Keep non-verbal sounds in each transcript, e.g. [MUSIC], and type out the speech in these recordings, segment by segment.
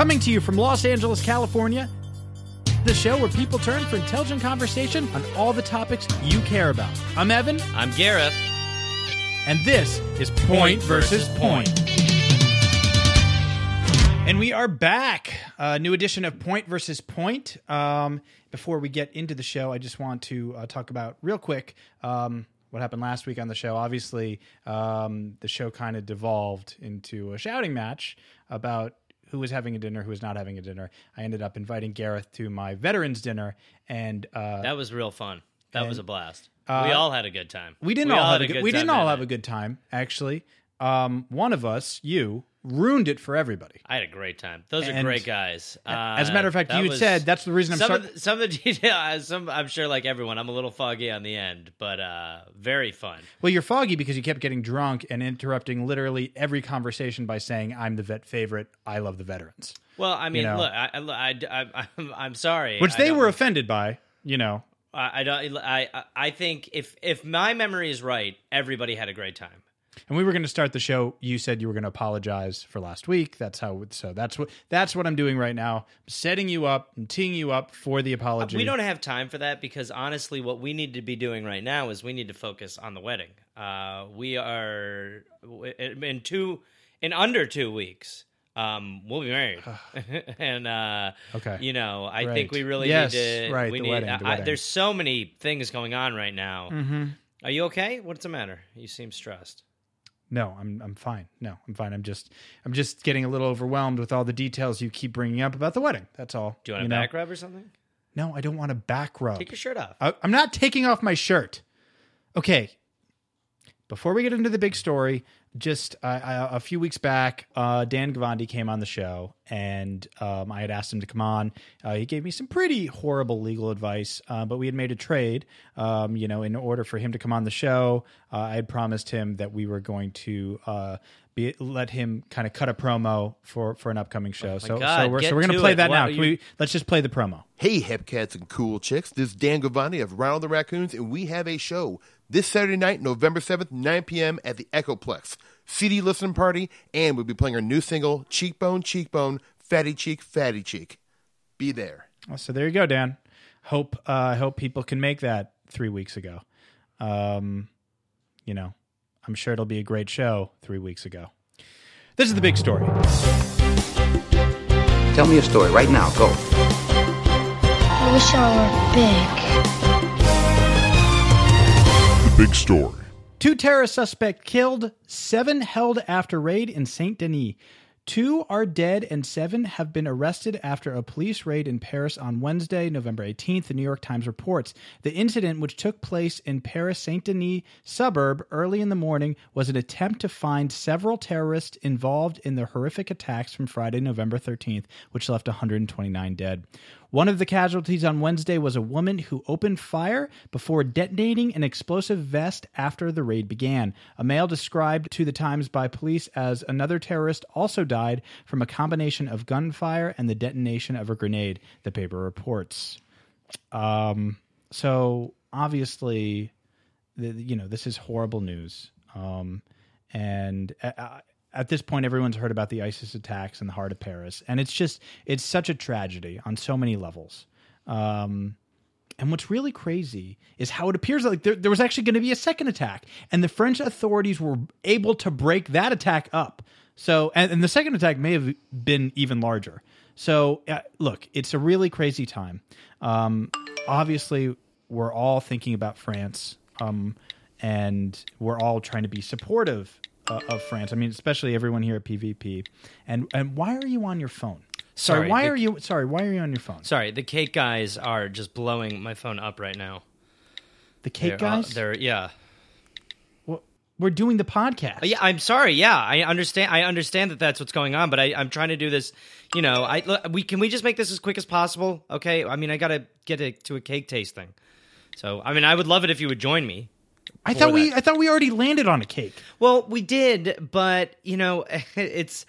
Coming to you from Los Angeles, California, the show where people turn for intelligent conversation on all the topics you care about. I'm Evan, I'm Gareth. and this is Point versus Point. And we are back. A new edition of Point versus Point. Um, before we get into the show, I just want to uh, talk about real quick um, what happened last week on the show. Obviously, um, the show kind of devolved into a shouting match about who was having a dinner, who was not having a dinner. I ended up inviting Gareth to my veterans dinner, and uh, That was real fun. That was a blast. Uh, we all had a good time. we didn't We all, have a good, good we didn't time all have a good time. Actually, um, one of us, you, ruined it for everybody. I had a great time. Those are great guys. As a matter of Uh, fact, you was- said that's the reason I'm some of the, some of the [LAUGHS] details. Some I'm sure, like everyone, I'm a little foggy on the end, but uh, very fun. Well, you're foggy because you kept getting drunk and interrupting literally every conversation by saying, "I'm the vet favorite. I love the veterans," Well, I mean, know. look, I, I, I, I'm sorry, which they were offended by. You know, I, I don't. I, I- I think if if my memory is right, everybody had a great time. And we were going to start the show. You said you were going to apologize for last week. That's how. So that's what that's what I'm doing right now. I'm setting you up and teeing you up for the apology. We don't have time for that because honestly, what we need to be doing right now is we need to focus on the wedding. Uh, we are in two, in under two weeks. Um, we'll be married, [SIGHS] [LAUGHS] and uh, Okay. you know, I Right. think we really Yes, need to. right, we the need. wedding, the I, wedding. Mm-hmm. there's so many things going on right now. Are you okay? What's the matter? You seem stressed. No, I'm I'm fine. No, I'm fine. I'm just I'm just getting a little overwhelmed with all the details you keep bringing up about the wedding. That's all. Do you want a know? back rub or something? No, I don't want a back rub. Take your shirt off. I, I'm not taking off my shirt. Okay. Before we get into the big story, just uh, I, a few weeks back, uh, Dan Gavandi came on the show, and um, I had asked him to come on. Uh, he gave me some pretty horrible legal advice, uh, but we had made a trade. Um, you know, in order for him to come on the show, uh, I had promised him that we were going to. Uh, be, let him kind of cut a promo for, for an upcoming show. so, so God, we're, so we're going to to play it. that What now. Can you- we, let's just play the promo. Hey, hip cats and cool chicks. This is Dan Gavani of Ronald the Raccoons, and we have a show this Saturday night, November 7th, 9 p.m. at the Echoplex. CD listening party, and we'll be playing our new single, Cheekbone, Cheekbone, Fatty Cheek, Fatty Cheek. Be there. So there you go, Dan. Hope uh, I hope people can make that three weeks ago. Um, you know, I'm sure it'll be a great show three weeks ago. This is the big story. Tell me a story right now. Go. I wish I were big. Big story. Two terrorist suspects killed, seven held after raid in Saint Denis. Two are dead and seven have been arrested after a police raid in Paris on Wednesday, November 18th, the New York Times reports. The incident, which took place in Paris Saint Denis suburb early in the morning, was an attempt to find several terrorists involved in the horrific attacks from Friday, November 13th, which left 129 dead. One of the casualties on Wednesday was a woman who opened fire before detonating an explosive vest after the raid began. A male described to the Times by police as another terrorist also died from a combination of gunfire and the detonation of a grenade, the paper reports. Um, so obviously, the, you know, this is horrible news. Um, and uh, at this point, everyone's heard about the ISIS attacks in the heart of Paris, and it's just it's such a tragedy on so many levels. Um, and what's really crazy is how it appears like there, there was actually going to be a second attack, and the French authorities were able to break that attack up. So, and, and the second attack may have been even larger. So, uh, look, it's a really crazy time. Um, obviously, we're all thinking about France, um, and we're all trying to be supportive uh, of France. I mean, especially everyone here at PvP. And and why are you on your phone? Sorry, Sorry, why the- are you? Sorry, why are you on your phone? Sorry, the cake guys are just blowing my phone up right now. The cake They're, uh, guys. they're yeah. Well, we're doing the podcast. Uh, Yeah, I'm sorry. Yeah, I understand. I understand that that's what's going on, but I, I'm trying to do this. You know, I look, we can we just make this as quick as possible. Okay. I mean, I gotta get to a cake tasting. So, I mean, I would love it if you would join me. I thought we that. I thought we already landed on a cake. Well, we did, but you know, [LAUGHS] it's.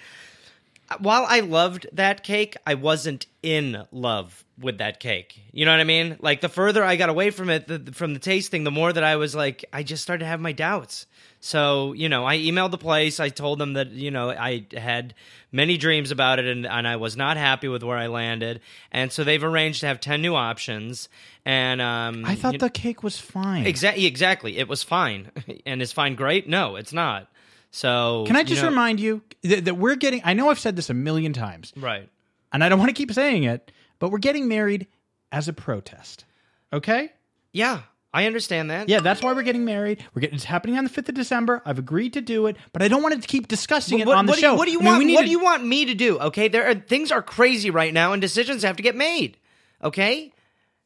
while I loved that cake, I wasn't in love with that cake. You know what I mean? Like the further I got away from it, the, from the tasting, the more that I was like, I just started to have my doubts. So you know, I emailed the place. I told them that you know I had many dreams about it, and, and I was not happy with where I landed. And so they've arranged to have ten new options. And um, I thought you- the cake was fine. exactly exactly it was fine. [LAUGHS] and is fine great? No, it's not. So Can I you just know- remind you that, that we're getting? I know I've said this a million times, right? and I don't want to keep saying it, but we're getting married as a protest. Okay? Yeah, I understand that. Yeah, that's why we're getting married. We're getting it's happening on the fifth of December. I've agreed to do it, but I don't want to keep discussing it what, on the what do show. you, what do you I mean, we want? need What to- do you want me to do? Okay, there are things are crazy right now, and decisions have to get made. Okay,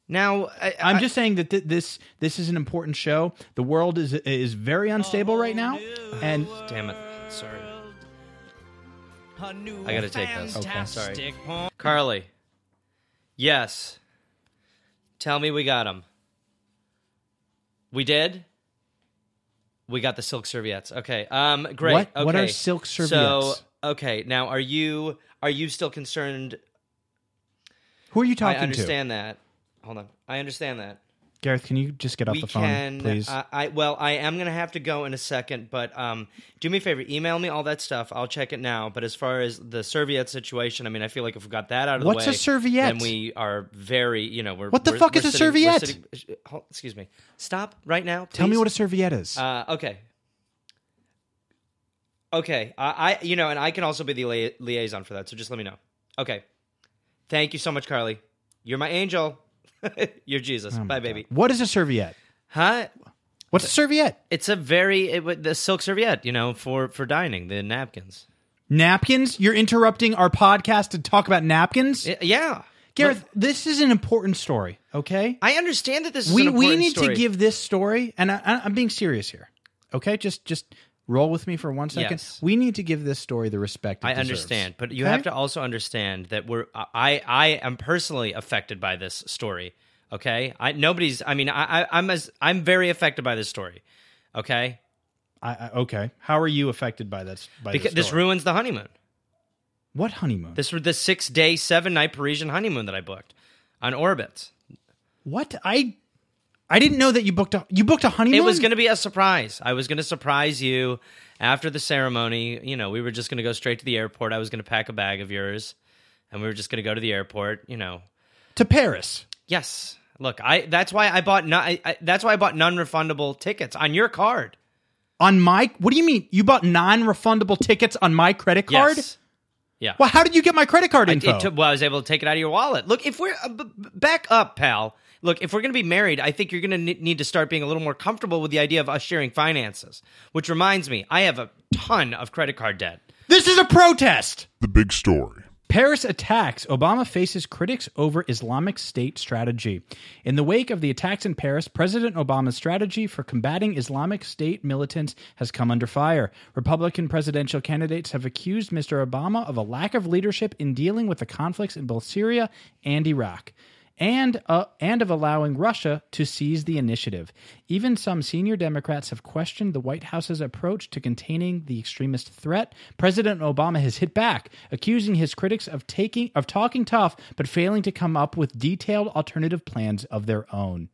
now I, I'm I- just saying that th- this this is an important show. The world is is very unstable right now, and damn it. Sorry, I gotta take this. Okay, sorry, Carly. Yes, tell me we got them. We did. We got the silk serviettes. Okay. Um. Great. What- Okay. what are silk So serviettes? okay. Now, are you are you still concerned who are you talking to? I understand that. Hold on. I understand that. To? Gareth, can you just get off we the phone, can. please? I, I well, I am gonna have to go in a second, but um, do me a favor, email me all that stuff. I'll check it now. But as far as the serviette situation, I mean, I feel like if we got that out of What's the a way, serviette? then we are very, you know, we're What the we're- fuck we're is a sitting- we're serviette? sitting- hold- excuse me. Stop right now. Tell me what a serviette is. Uh, okay. Okay, I, I, you know, and I can also be the lia- liaison for that. So just let me know. Okay. Thank you so much, Carly. You're my angel. [LAUGHS] You're Jesus. Oh Bye, baby. what is a serviette? Huh? What's a serviette? It's a very it, the silk serviette, you know, for for dining, the napkins. Napkins? You're interrupting our podcast to talk about napkins? Yeah, Gareth, this is an important story, okay? I understand that this is we an we important need story. to give this story, and I, I- I'm being serious here. Okay, just just roll with me for one second. Yes. We need to give this story the respect it I deserves. understand, but you Okay? have to also understand that we're I I am personally affected by this story. Okay, I nobody's. I mean, I, I I'm as I'm very affected by this story. Okay, I, I, okay, how are you affected by this? By because this, this ruins the honeymoon. what honeymoon? This was the six day, seven night Parisian honeymoon that I booked on Orbitz. what I I didn't know that you booked a you booked a honeymoon. It was going to be a surprise. I was going to surprise you after the ceremony. You know, we were just going to go straight to the airport. I was going to pack a bag of yours, and we were just going to go to the airport. You know, to Paris. yes. Look, I that's why I bought no, I, I, that's why I bought non-refundable tickets on your card. On my what do you mean? You bought non-refundable tickets on my credit card? Yes. Yeah. Well, how did you get my credit card I, info? it took, well, I was able to take it out of your wallet. Look, if we're uh, b- back up, pal. Look, if we're going to be married, I think you're going to need to start being a little more comfortable with the idea of us sharing finances. Which reminds me, I have a ton of credit card debt. this is a protest. The big story. Paris attacks. Obama faces critics over Islamic State strategy. In the wake of the attacks in Paris, President Obama's strategy for combating Islamic State militants has come under fire. Republican presidential candidates have accused Mr. Obama of a lack of leadership in dealing with the conflicts in both Syria and Iraq. And uh, and of allowing Russia to seize the initiative. Even some senior Democrats have questioned the White House's approach to containing the extremist threat. President Obama has hit back, accusing his critics of taking of talking tough but failing to come up with detailed alternative plans of their own.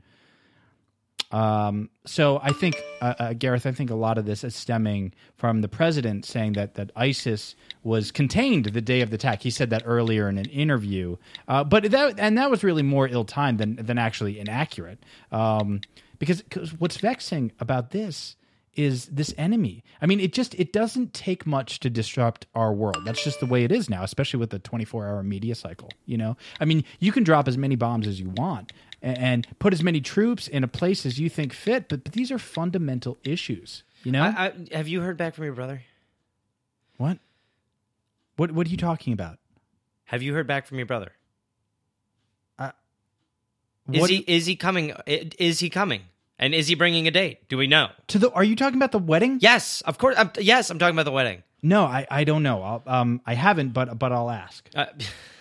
Um, so I think, uh, uh, Gareth, I think a lot of this is stemming from the president saying that that ISIS was contained the day of the attack. He said that earlier in an interview, uh, but that and that was really more ill timed than than actually inaccurate. Um, because 'cause what's vexing about this is this enemy. I mean, it just it doesn't take much to disrupt our world. That's just the way it is now, especially with the 24-hour media cycle, you know? I mean, you can drop as many bombs as you want and, and put as many troops in a place as you think fit, but, but these are fundamental issues, you know? I, I, have you heard back from your brother? what? What what are you talking about? Have you heard back from your brother? Uh, is What he is he coming? Is he coming? And is he bringing a date? Do we know? to the Are you talking about the wedding? Yes, of course. I'm, yes, I'm talking about the wedding. No, I I don't know. I'll, um I haven't, but but I'll ask. Uh,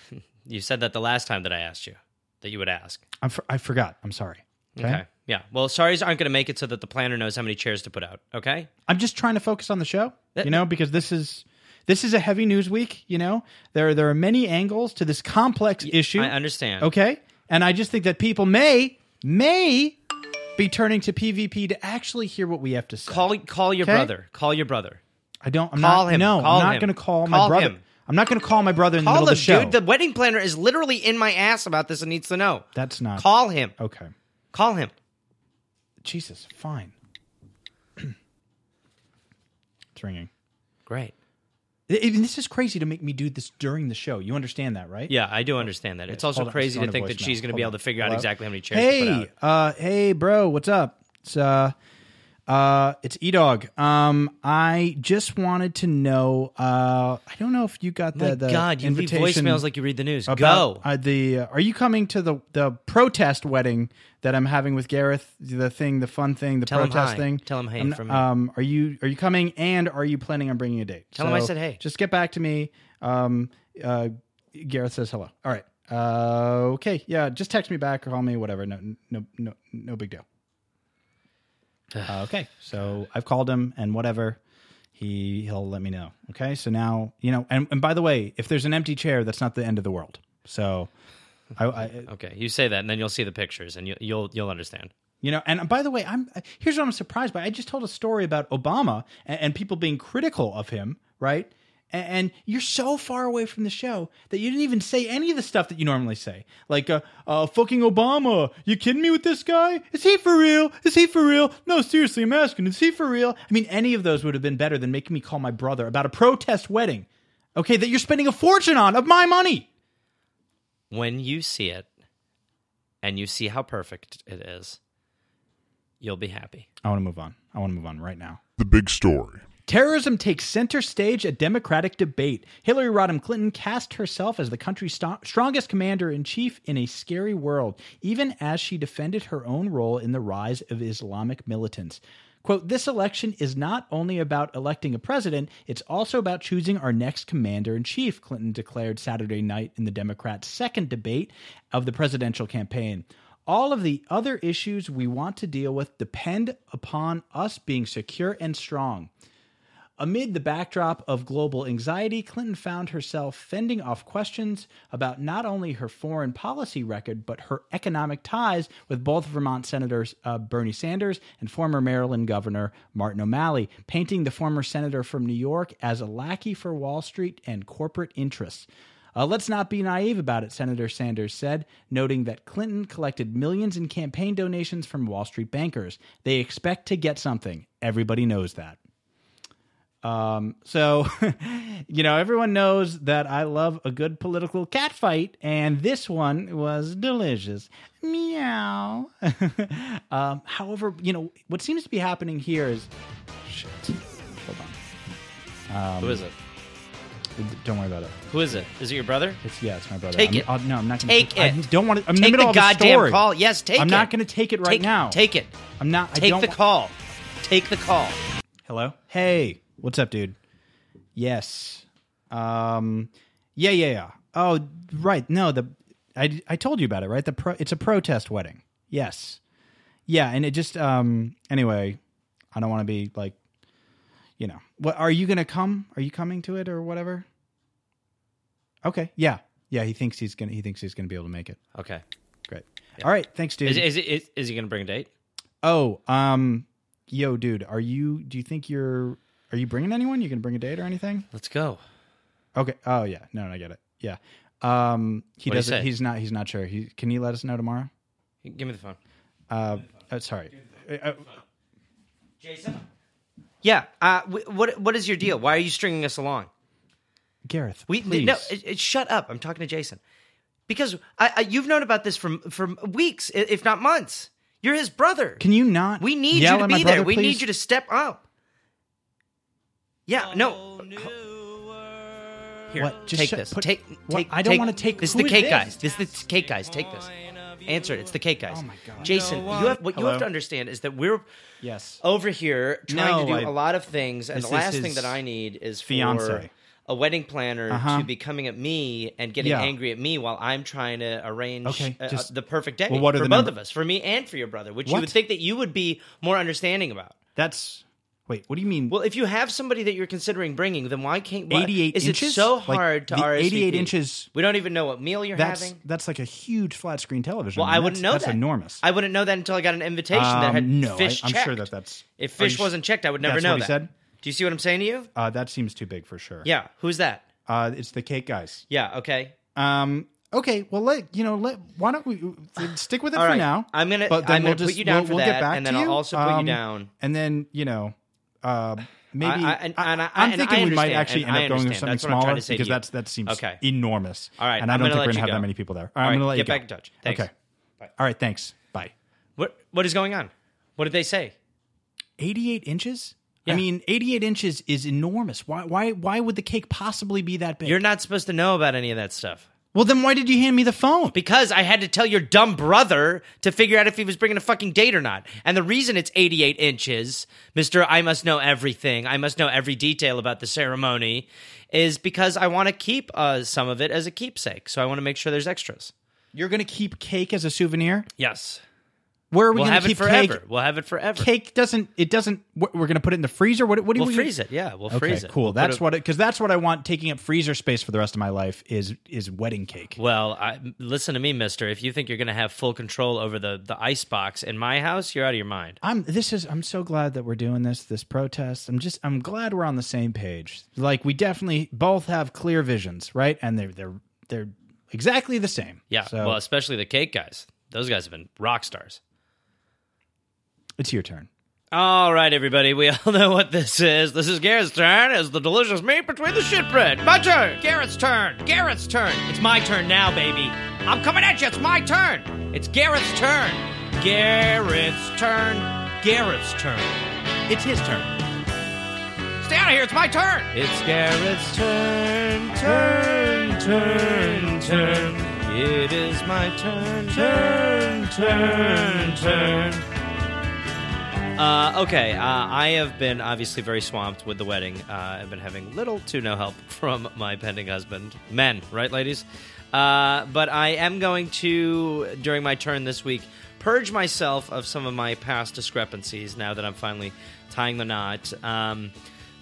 [LAUGHS] you said that the last time that I asked you that you would ask. I for, I forgot. I'm sorry. Okay. Yeah. Well, sorries aren't going to make it so that the planner knows how many chairs to put out. Okay. I'm just trying to focus on the show, That- you know, because this is This is a heavy news week. You know, there there are many angles to this complex issue. I understand. Okay, and I just think that people may may be turning to PvP to actually hear what we have to say. Call call your Okay. brother. Call your brother. I don't. I'm Call not. him. No, Call I'm not going to call, my Call brother. him. I'm not going to call my brother in the Call middle him, of the show. dude. The wedding planner is literally in my ass about this and needs to know. That's not Call him. okay. Call him. Jesus, fine. [CLEARS THROAT] it's ringing. Great. I this is crazy to make me do this during the show. You understand that, right? Yeah, I do understand that. It's also Hold crazy it's to think that she's going to be able to figure out Hello? exactly how many chairs to put Hey, out. uh, hey, bro, what's up? It's uh, uh, it's E Dog. Um, I just wanted to know. Uh, I don't know if you got the My the God, you leave invitation voicemails like you read the news. about, Go. Uh, the uh, are you coming to the the protest wedding that I'm having with Gareth? The thing, the fun thing, the Tell him protest hi. thing. Tell him hey I'm- from me. Um, are you are you coming? And are you planning on bringing a date? Tell him I said hey. Just get back to me. Um, uh, Gareth says hello. All right. Uh, okay. Yeah. Just text me back or call me. Whatever. No. No. No. No big deal. Uh, okay. So I've called him and whatever. He he'll let me know. Okay. So now you know. And, and by the way, if there's an empty chair, that's not the end of the world. So. I, I, [LAUGHS] okay, you say that, and then you'll see the pictures, and you, you'll you'll understand. You know, and by the way, I'm here's what I'm surprised by. I just told a story about Obama and, and people being critical of him, right? And, and you're so far away from the show that you didn't even say any of the stuff that you normally say, like uh, uh "fucking Obama." You kidding me with this guy? Is he for real? Is he for real? No, seriously, I'm asking. Is he for real? I mean, any of those would have been better than making me call my brother about a protest wedding, okay, that you're spending a fortune on of my money. When you see it, and you see how perfect it is, you'll be happy. I want to move on. I want to move on right now. The big story. Terrorism takes center stage at Democratic debate. Hillary Rodham Clinton cast herself as the country's st- strongest commander in chief in a scary world, even as she defended her own role in the rise of Islamic militants. Quote, this election is not only about electing a president, it's also about choosing our next commander in chief, Clinton declared Saturday night in the Democrats' second debate of the presidential campaign. All of the other issues we want to deal with depend upon us being secure and strong. Amid the backdrop of global anxiety, Clinton found herself fending off questions about not only her foreign policy record, but her economic ties with both Vermont Senators uh, Bernie Sanders and former Maryland Governor Martin O'Malley, painting the former senator from New York as a lackey for Wall Street and corporate interests. Uh, let's not be naive about it, Senator Sanders said, noting that Clinton collected millions in campaign donations from Wall Street bankers. They expect to get something. Everybody knows that. Um, so, [LAUGHS] you know, everyone knows that I love a good political cat fight, and this one was delicious. Meow. [LAUGHS] um, however, you know, what seems to be happening here is shit. Hold on. Who is it? Don't worry about it. Who is it? Is it your brother? It's yeah, it's my brother. Take I'm, it. no, I'm not gonna Take I it. don't want to. I'm in take the middle the of goddamn story. call. Yes, take it. I'm not going to take it right take, now. Take it. I'm not. I Take the wa- call. Take the call. Hello. Hey, what's up, dude? Yes. Um. Yeah, yeah, yeah. Oh, right. No, the I I told you about it, right? The pro, it's a protest wedding. Yes. Yeah, and it just um. Anyway, I don't want to be like, you know, what are you gonna come? Are you coming to it or whatever? Okay. Yeah. Yeah. He thinks he's gonna. He thinks he's gonna be able to make it. Okay. Great. All right. Thanks, dude. Is, is, is, is he going to bring a date? Oh, um, yo, dude, are you? Do you think you're? Are you bringing anyone? You gonna bring a date or anything? Let's go. Okay. Oh yeah. No, no, I get it. Yeah. Um, he What'd he doesn't. say? he's not. He's not sure. He can you let us know tomorrow? Give me the phone. Uh, uh sorry. Uh, uh, Jason? Yeah. Uh, wh- what What is your deal? Why are you stringing us along? Gareth, We please. no. It, it- shut up. I'm talking to Jason. Because I, I, you've known about this from from weeks, i- if not months. You're his brother. can you not? we need yell you to at my be there. brother, We please? need you to step up. Yeah. No. Here, What? Just take shut- this. put- take. what? take I don't take- wanna take- This is who the is cake this? guys. This is the cake guys. Take this. Answer it. It's the cake guys. Oh my God. Jason, you have what you have to understand is that we're Yes. over here trying to do I- a lot of things, and the last thing that I need is for fiancé. a wedding planner Uh-huh. to be coming at me and getting Yeah. angry at me while I'm trying to arrange Okay, uh, the perfect day Well, for both number- of us, for me and for your brother, which you would think that you would be more understanding about. That's Wait, what do you mean? Well, if you have somebody that you're considering bringing, then why can't why, 88 is inches? it so Like, hard to RSVP? 88 inches- We don't even know what meal you're that's having. that's like a huge flat screen television. Well, mean, I wouldn't know that's that. enormous. I wouldn't know that until I got an invitation that Um, had no, fish I, am sure that that's if fish sh- wasn't checked, I would never That's know that. said? Do you see what I'm saying to you? Uh, that seems too big for sure. Yeah. Who's that? Uh, it's the cake guys. Yeah. Okay. Um. Okay. Well, let you know. Let why don't we stick with it All for right. now? I'm gonna- But then I'm we'll gonna put just- you down we'll, for we'll that, get back and then I'll you. also put you Um, down. And then you know, uh, maybe I- I- and- and I- am thinking we might actually end up going with something That's what I'm trying smaller to say to because you. that's that seems Okay. enormous. All right, and I don't think we're gonna have go. that many people there. All All right, I'm gonna let you get go. back in touch. Thanks. Okay. All right. Thanks. Bye. What What is going on? What did they say? 88 inches. Yeah. I mean, 88 inches is enormous. Why? Why? Why would the cake possibly be that big? You're not supposed to know about any of that stuff. Well, then why did you hand me the phone? Because I had to tell your dumb brother to figure out if he was bringing a fucking date or not. And the reason it's 88 inches, Mr. I must know everything, I must know every detail about the ceremony, is because I want to keep uh, some of it as a keepsake. So I want to make sure there's extras. You're gonna keep cake as a souvenir. Yes. Where are we We'll gonna have keep it forever. cake? We'll have it forever. Cake doesn't. It doesn't. We're we're gonna put it in the freezer. What? What do We'll we freeze it. Yeah, we'll Okay, freeze it. cool. We'll That's it- what because that's what I want taking up freezer space for the rest of my life is is wedding cake. Well, I, listen to me, Mister. If you think you're going to have full control over the the ice box in my house, you're out of your mind. I'm this is I'm so glad that we're doing this this protest. I'm just I'm glad we're on the same page. Like we definitely both have clear visions, right? And they're they're they're exactly the same. Yeah. So Well, especially the cake guys. Those guys have been rock stars. It's your turn. All right, everybody, we [LAUGHS] all know what this is. This is Garrett's turn as the delicious meat between the shit bread. My turn. Garrett's turn. Garrett's turn. It's my turn now, baby. I'm coming at you. It's my turn. It's Garrett's turn. Garrett's turn. Garrett's turn. It's his turn. Stay out of here. It's my turn. It's Garrett's turn. Turn, turn, turn. It is my turn. Turn, turn, turn. Uh, okay, uh, I have been obviously very swamped with the wedding. Uh, I've been having little to no help [LAUGHS] from my pending husband. Men, right, ladies? Uh, but I am going to, during my turn this week, purge myself of some of my past discrepancies now that I'm finally tying the knot. Um,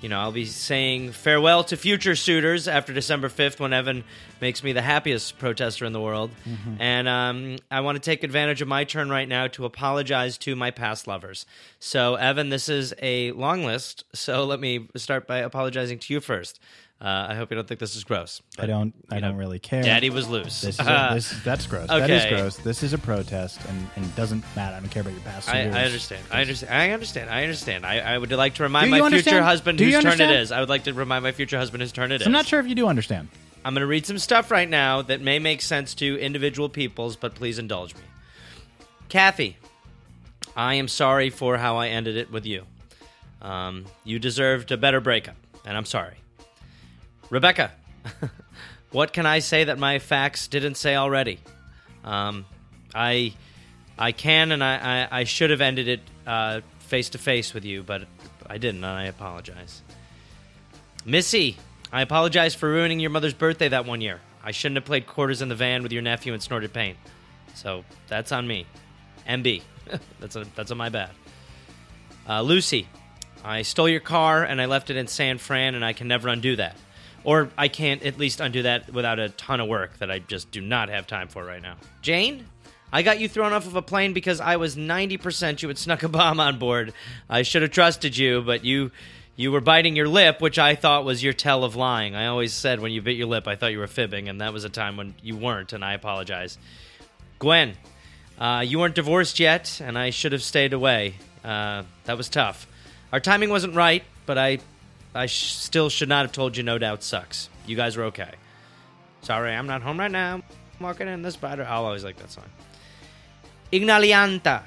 you know, I'll be saying farewell to future suitors after December 5th when Evan makes me the happiest protester in the world. And um, I want to take advantage of my turn right now to apologize to my past lovers. So, Evan, this is a long list. So, let me start by apologizing to you first. Uh, I hope you don't think this is gross. I don't I you know, don't really care. Daddy was loose. This is a, [LAUGHS] this, that's gross. That is gross. This is a protest, and, and it doesn't matter. I don't care about your past. I. I understand. I understand. I understand. I understand. I, I would like to remind my you future husband whose turn it is. I would like to remind my future husband whose turn it is. So I'm not sure if you do understand. I'm going to read some stuff right now that may make sense to individual peoples, but please indulge me. Kathy, I am sorry for how I ended it with you. Um, you deserved a better breakup, and I'm sorry. Rebecca, [LAUGHS] what can I say that my fax didn't say already? Um, I, I can and I, I, I should have ended it face to face with you, but I didn't, and I apologize. Missy, I apologize for ruining your mother's birthday that one year. I shouldn't have played quarters in the van with your nephew and snorted paint. So that's on me. MB. [LAUGHS] that's a, that's on my bad. Uh, Lucy, I stole your car and I left it in San Fran, and I can never undo that. Or I can't at least undo that without a ton of work that I just do not have time for right now. Jane, I got you thrown off of a plane because I was 90% you had snuck a bomb on board. I should have trusted you, but you you were biting your lip, which I thought was your tell of lying. I always said when you bit your lip, I thought you were fibbing, and that was a time when you weren't, and I apologize. Gwen, uh, you weren't divorced yet, and I should have stayed away. Uh, that was tough. Our timing wasn't right, but I, I sh- still should not have told you. No doubt sucks. You guys were okay. Sorry, I'm not home right now. I'm walking in the spider. I'll always like that song. Ignalianta.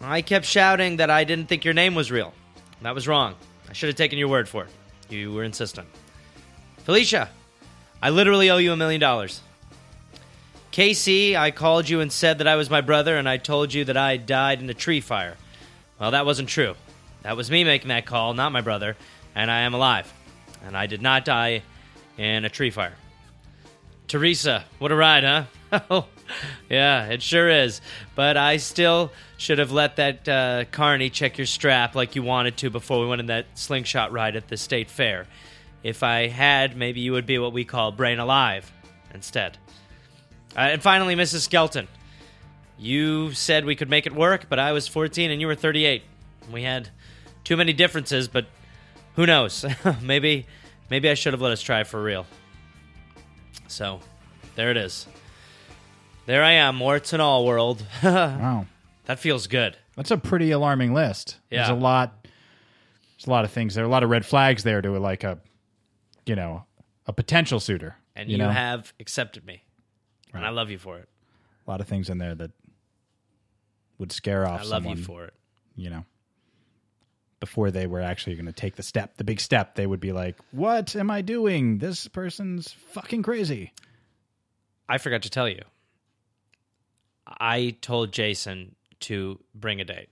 I kept shouting that I didn't think your name was real. That was wrong. I should have taken your word for it. You were insistent. Felicia, I literally owe you a million dollars. Casey, I called you and said that I was my brother, and I told you that I died in a tree fire. Well, that wasn't true. That was me making that call, not my brother, and I am alive. And I did not die in a tree fire. Teresa, what a ride, huh? [LAUGHS] Oh, yeah, it sure is. But I still should have let that uh, carney check your strap like you wanted to before we went in that slingshot ride at the state fair. If I had, maybe you would be what we call brain alive instead. Uh, and finally, Mrs. Skelton, you said we could make it work, but I was 14 and you were 38. We had too many differences, but who knows? [LAUGHS] maybe, maybe I should have let us try for real. So, there it is. There I am, warts and all, world. [LAUGHS] Wow. that feels good. That's a pretty alarming list. Yeah. There's a lot. There's a lot of things. There are a lot of red flags there to like a, you know, a potential suitor. And you you, know, have accepted me. And I love you for it. a lot of things in there that would scare off I love someone. you for it. you know, before they were actually going to take the step, the big step, they would be like, "What am I doing? This person's fucking crazy." I forgot to tell you. I told Jason to bring a date,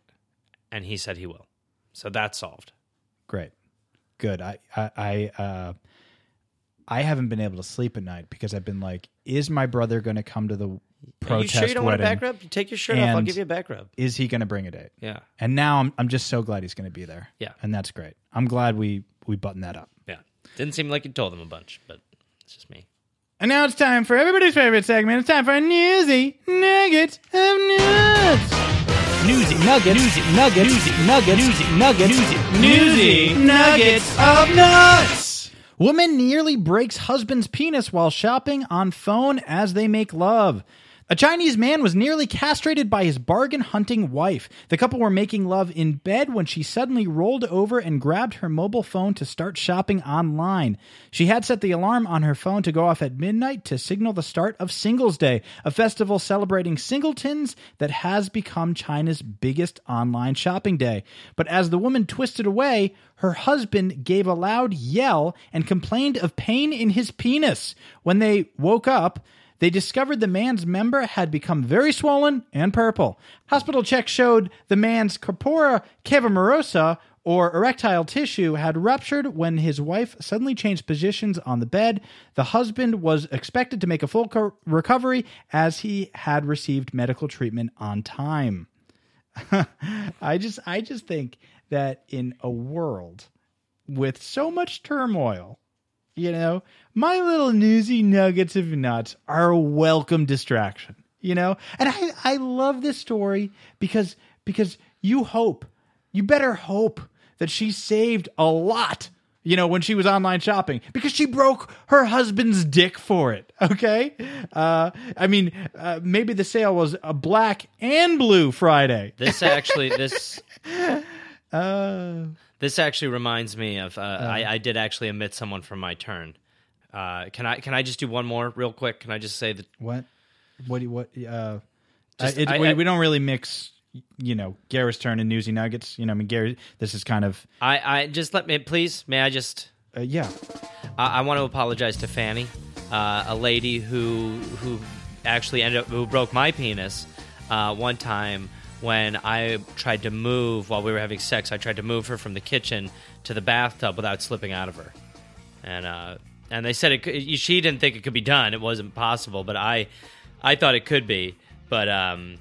and he said he will. So that's solved. Great, good. I I I, uh, I haven't been able to sleep at night because I've been like, "Is my brother going to come to the Are you protest sure you don't want a wedding? back rub? You take your shirt off. I'll give you a back rub. Is he going to bring a date?" Yeah. And now I'm I'm just so glad he's going to be there. Yeah. and that's great. I'm glad we we buttoned that up. Yeah. Didn't seem like you told him a bunch, but it's just me. And now it's time for everybody's favorite segment. It's time for a newsy nugget of nuts. Newsy nuggets. Newsy nuggets. Newsy nuggets. Newsy nuggets. Newsy, newsy nuggets of nuts. Woman nearly breaks husband's penis while shopping on phone as they make love. A Chinese man was nearly castrated by his bargain hunting wife. The couple were making love in bed when she suddenly rolled over and grabbed her mobile phone to start shopping online. She had set the alarm on her phone to go off at midnight to signal the start of Singles Day, a festival celebrating singletons that has become China's biggest online shopping day. But as the woman twisted away, her husband gave a loud yell and complained of pain in his penis. When they woke up, they discovered the man's member had become very swollen and purple. Hospital checks showed the man's corpora cavernosa, or erectile tissue, had ruptured when his wife suddenly changed positions on the bed. The husband was expected to make a full co- recovery as he had received medical treatment on time. [LAUGHS] I just I just think that in a world with so much turmoil, you know, my little newsy nuggets of nuts are a welcome distraction. You know, and I I love this story because because you hope, you better hope that she saved a lot. You know, when she was online shopping because she broke her husband's dick for it. [LAUGHS] Okay, uh, I mean, uh, maybe the sale was a black and blue Friday. This actually, this [LAUGHS] Uh, this actually reminds me of. Uh, I, I did actually omit someone from my turn. Uh, can I can I just do one more real quick? Can I just say that What? What do you, what? Uh, Just- I- it, I- we, I- we don't really mix, you know, Garrett's turn and Newsy Nuggets. You know, I mean, Gary, this is kind of, I I just let me please may I just uh, yeah. I, I want to apologize to Fanny, uh, a lady who who actually ended up who broke my penis uh, one time when I tried to move while we were having sex. I tried to move her from the kitchen to the bathtub without slipping out of her, and uh, and they said it. She didn't think it could be done. It wasn't possible, but I I thought it could be, but um,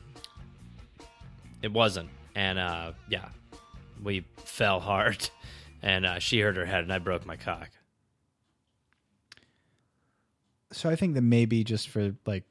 it wasn't. And uh, yeah, we fell hard, [LAUGHS] and uh, she hurt her head, and I broke my cock. So I think that maybe just for like,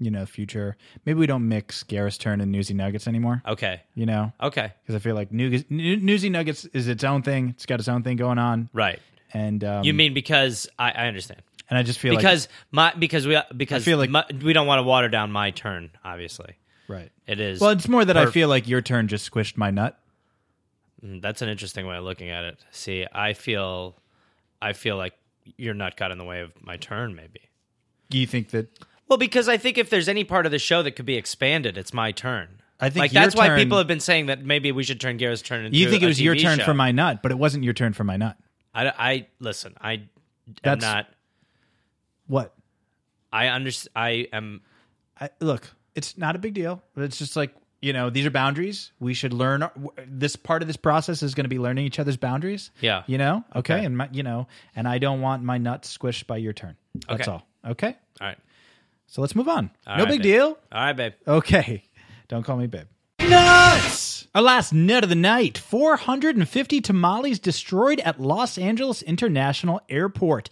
you know, future, maybe we don't mix Garrett's turn and Newsy Nuggets anymore. Okay. You know, Okay. because I feel like New- New- Newsy Nuggets is its own thing. It's got its own thing going on, Right. and um, You mean because I, I understand and I just feel because my because we because I feel like- my, we don't want to water down my turn. Obviously, right. it is. Well, it's more that I feel like your turn just squished my nut. Mm, that's an interesting way of looking at it. See, I feel I feel like your nut got in the way of my turn. Maybe. Do you think that? Well, because I think if there's any part of the show that could be expanded, it's my turn. I think like that's why people have been saying that maybe we should turn Garrett's turn into. You think it was your turn show. for my nut, but it wasn't your turn for my nut. I, I listen. I am not. What? I understand. I am. I, look, it's not a big deal. But it's just like you know, these are boundaries. We should learn. our- This part of this process is going to be learning each other's boundaries. Yeah. You know. Okay. Okay. And my, you know, and I don't want my nuts squished by your turn. That's Okay. all. Okay. All right. So let's move on. All no right, big babe. deal. All right, babe. Okay. [LAUGHS] Don't call me babe. Nuts! Our last nut of the night 450 tamales destroyed at Los Angeles International Airport.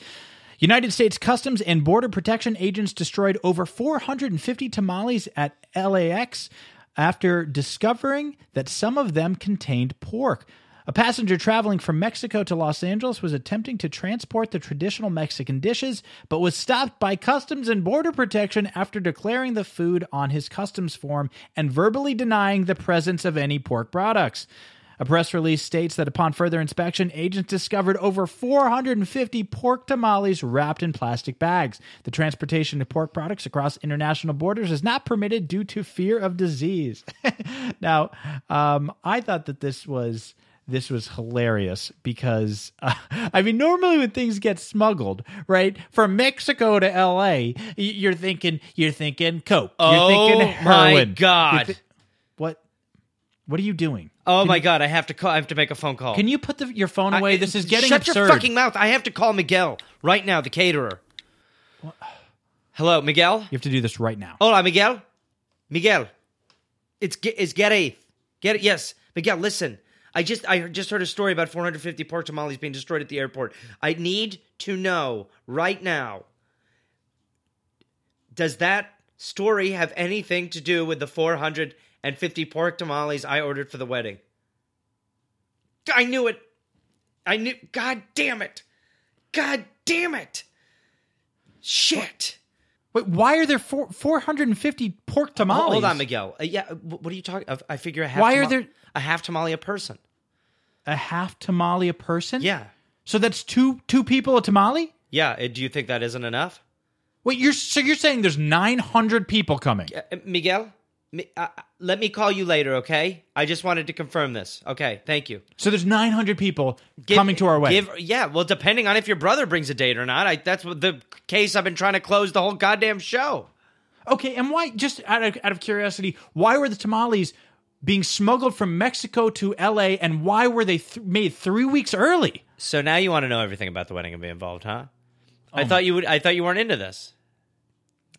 United States Customs and Border Protection agents destroyed over 450 tamales at LAX after discovering that some of them contained pork. A passenger traveling from Mexico to Los Angeles was attempting to transport the traditional Mexican dishes, but was stopped by Customs and Border Protection after declaring the food on his customs form and verbally denying the presence of any pork products. A press release states that upon further inspection, agents discovered over 450 pork tamales wrapped in plastic bags. The transportation of pork products across international borders is not permitted due to fear of disease. [LAUGHS] now, um, I thought that this was this was hilarious because uh, [LAUGHS] I mean normally when things get smuggled right from Mexico to L.A. you're thinking you're thinking coke you're Oh thinking my. God. You're what what are you doing? Oh my god, I have to call. I have to make a phone call. Can you put the, your phone away? I- this is getting shut absurd. your fucking mouth. I have to call Miguel right now, the caterer. Hello, Miguel. You have to do this right now. Hola, Miguel. Miguel, it's it's Gareth. Get it? Yes, Miguel. Listen, I just I just heard a story about 450 pork tamales being destroyed at the airport. I need to know right now. Does that story have anything to do with the 450 pork tamales I ordered for the wedding? I knew it. I knew. God damn it. God damn it. Shit. Wait, why are there four, 450 pork tamales? Hold- on, Miguel. Uh, yeah, what are you talking? I- I figure a half. Why are there- a half tamale a person? A half tamale a person? Yeah, So that's two two people a tamale? yeah. uh, Do you think that isn't enough, Wait, you're so you're saying there's 900 people coming? Uh, uh, Miguel? Mi- uh, uh, let me call you later, okay? I just wanted to confirm this. Okay, thank you. So there's 900 people Give- coming to our wedding. give- yeah, well, depending on if your brother brings a date or not. I, that's what the case I've been trying to close the whole goddamn show. Okay, and why? Just out of out of curiosity, why were the tamales being smuggled from Mexico to L.A. and why were they th- made three weeks early? So now you want to know everything about the wedding and be involved, huh? I Oh thought you would. I thought you weren't into this,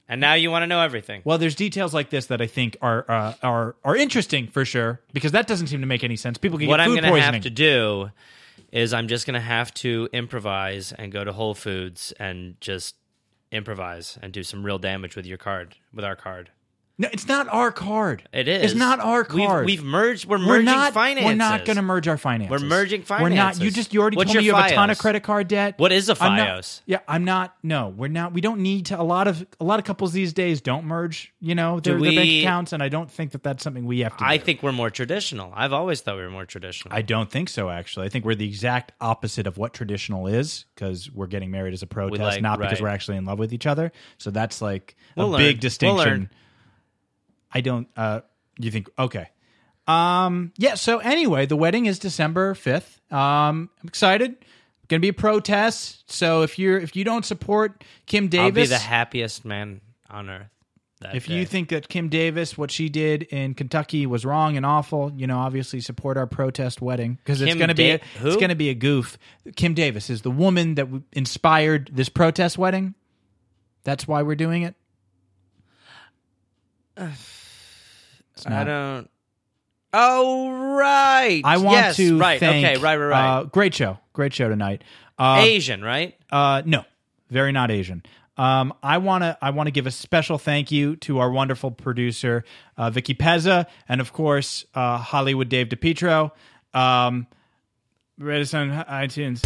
and now you want to know everything. Well, there's details like this that I think are uh, are are interesting for sure because that doesn't seem to make any sense. People can what get I'm gonna poisoning. have to do is I'm just gonna have to improvise and go to Whole Foods and just improvise and do some real damage with your card, with our card. No, it's not our card. It is. It's not our We've- card. We've, merged. We're we're merging not. finances. We're not going to merge our finances. We're merging finances. We're not. You just you already What's told me you have a ton of credit card debt. What is a I'm not- FiOS? yeah, I'm not. No, we're not. We don't need to. A lot of a lot of couples these days don't merge. You know their, Do their bank accounts, and I don't think that that's something we have to. I do. think we're more traditional. I've always thought we were more traditional. I don't think so. Actually, I think we're the exact opposite of what traditional is because we're getting married as a protest, like- not because we're actually in love with each other. So that's like We'll a learn. big We'll distinction. learn. I don't. uh You think okay? Um. Yeah. So anyway, the wedding is December fifth. Um. I'm excited. Going to be a protest. So if you're if you don't support Kim Davis, I'll be the happiest man on earth. that if day. you think that Kim Davis, what she did in Kentucky was wrong and awful, you know, obviously support our protest wedding because it's going to be a, Da- it's going to be a goof. Kim Davis is the woman that inspired this protest wedding. That's why we're doing it. It's I don't. Oh right. I want Yes, to right. thank. okay. Right. Right. Right. Uh, great show. Great show tonight. Uh, Asian. Right. Uh, no, very not Asian. Um, I want to I want to give a special thank you to our wonderful producer uh, Vicky Pezza and of course uh, Hollywood Dave DePietro. Um, rate us on iTunes.